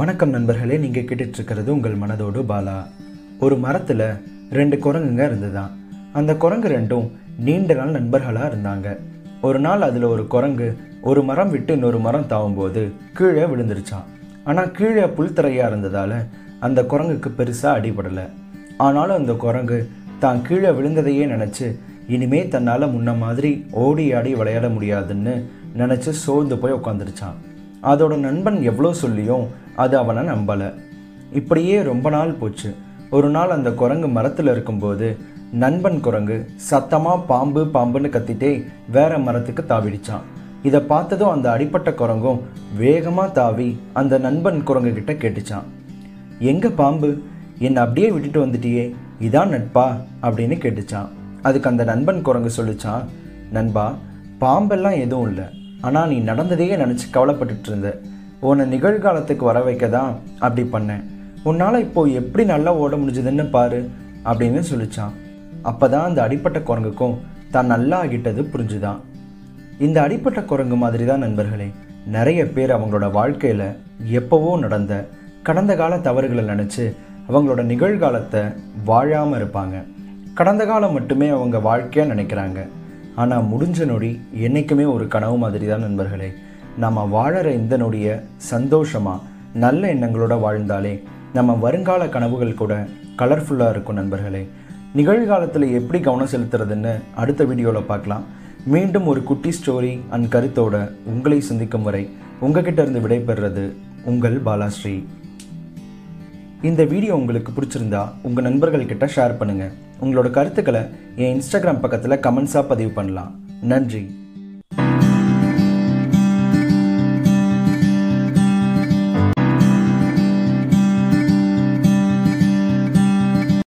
வணக்கம் நண்பர்களே நீங்கள் கேட்டுட்ருக்கிறது உங்கள் மனதோடு பாலா. ஒரு மரத்தில் ரெண்டு குரங்குங்க இருந்துதான் அந்த குரங்கு ரெண்டும் நீண்ட நாள் நண்பர்களாக இருந்தாங்க. ஒரு நாள் அதில் ஒரு குரங்கு ஒரு மரம் விட்டு இன்னொரு மரம் தாவும்போது கீழே விழுந்துருச்சான் ஆனால் கீழே புல்தரையாக இருந்ததால் அந்த குரங்குக்கு பெருசாக அடிபடலை. ஆனாலும் அந்த குரங்கு தான் கீழே விழுந்ததையே நினச்சி இனிமே தன்னால் முன்ன மாதிரி ஓடி ஆடி விளையாட முடியாதுன்னு நினச்சி சோர்ந்து போய் உட்காந்துருச்சான் அதோட நண்பன் எவ்வளோ சொல்லியும் அது அவனை நம்பலை. இப்படியே ரொம்ப நாள் போச்சு. ஒரு நாள் அந்த குரங்கு மரத்தில் இருக்கும்போது நண்பன் குரங்கு சத்தமாக பாம்பு பாம்புன்னு கத்திட்டே வேற மரத்துக்கு தாவிடிச்சான். இதை பார்த்ததும் அந்த அடிப்பட்ட குரங்கும் வேகமாக தாவி அந்த நண்பன் குரங்கு கிட்ட கேட்டுச்சான். எங்கே பாம்பு? என்னை அப்படியே விட்டுட்டு வந்துட்டியே. இதான் நட்பா? அப்படின்னு கேட்டுச்சான். அதுக்கு அந்த நண்பன் குரங்கு சொல்லிச்சான் நண்பா பாம்பெல்லாம் எதுவும் இல்லை. ஆனால் நீ நடந்ததையே நினச்சி கவலைப்பட்டுட்டு இருந்த உன்னை நிகழ்காலத்துக்கு வர வைக்க தான் அப்படி பண்ணேன். உன்னால் இப்போ எப்படி நல்லா ஓட முடிஞ்சதுன்னு பாரு அப்படின்னு சொல்லிச்சான். அப்போ தான் அந்த அடிப்பட்ட குரங்குக்கும் தான் நல்லா ஆகிட்டது புரிஞ்சுதான். இந்த அடிப்பட்ட குரங்கு மாதிரி தான் நண்பர்களே நிறைய பேர் அவங்களோட வாழ்க்கையில் எப்போவோ நடந்த கடந்த கால தவறுகளை நினச்சி அவங்களோட நிகழ்காலத்தை வாழாமல் இருப்பாங்க. கடந்த காலம் மட்டுமே அவங்க வாழ்க்கையாக நினைக்கிறாங்க. ஆனால் முடிஞ்ச நொடி என்றைக்குமே ஒரு கனவு மாதிரி தான் நண்பர்களே. நம்ம வாழற இந்த நொடியை சந்தோஷமாக நல்ல எண்ணங்களோட வாழ்ந்தாலே நம்ம வருங்கால கனவுகள் கூட கலர்ஃபுல்லாக இருக்கும் நண்பர்களே. நிகழ்காலத்தில் எப்படி கவனம் செலுத்துறதுன்னு அடுத்த வீடியோவில் பார்க்கலாம். மீண்டும் ஒரு குட்டி ஸ்டோரி அண்ட் கருத்தோட உங்களை சந்திக்கும் வரை உங்ககிட்ட இருந்து விடைபெறுறது உங்கள் பாலாஸ்ரீ. இந்த வீடியோ உங்களுக்கு பிடிச்சிருந்தா உங்கள் நண்பர்கள்கிட்ட ஷேர் பண்ணுங்கள் உங்களோட கருத்துக்களை என் இன்ஸ்டாகிராம் பக்கத்தில் கமெண்ட்ஸாக பதிவு பண்ணலாம். நன்றி.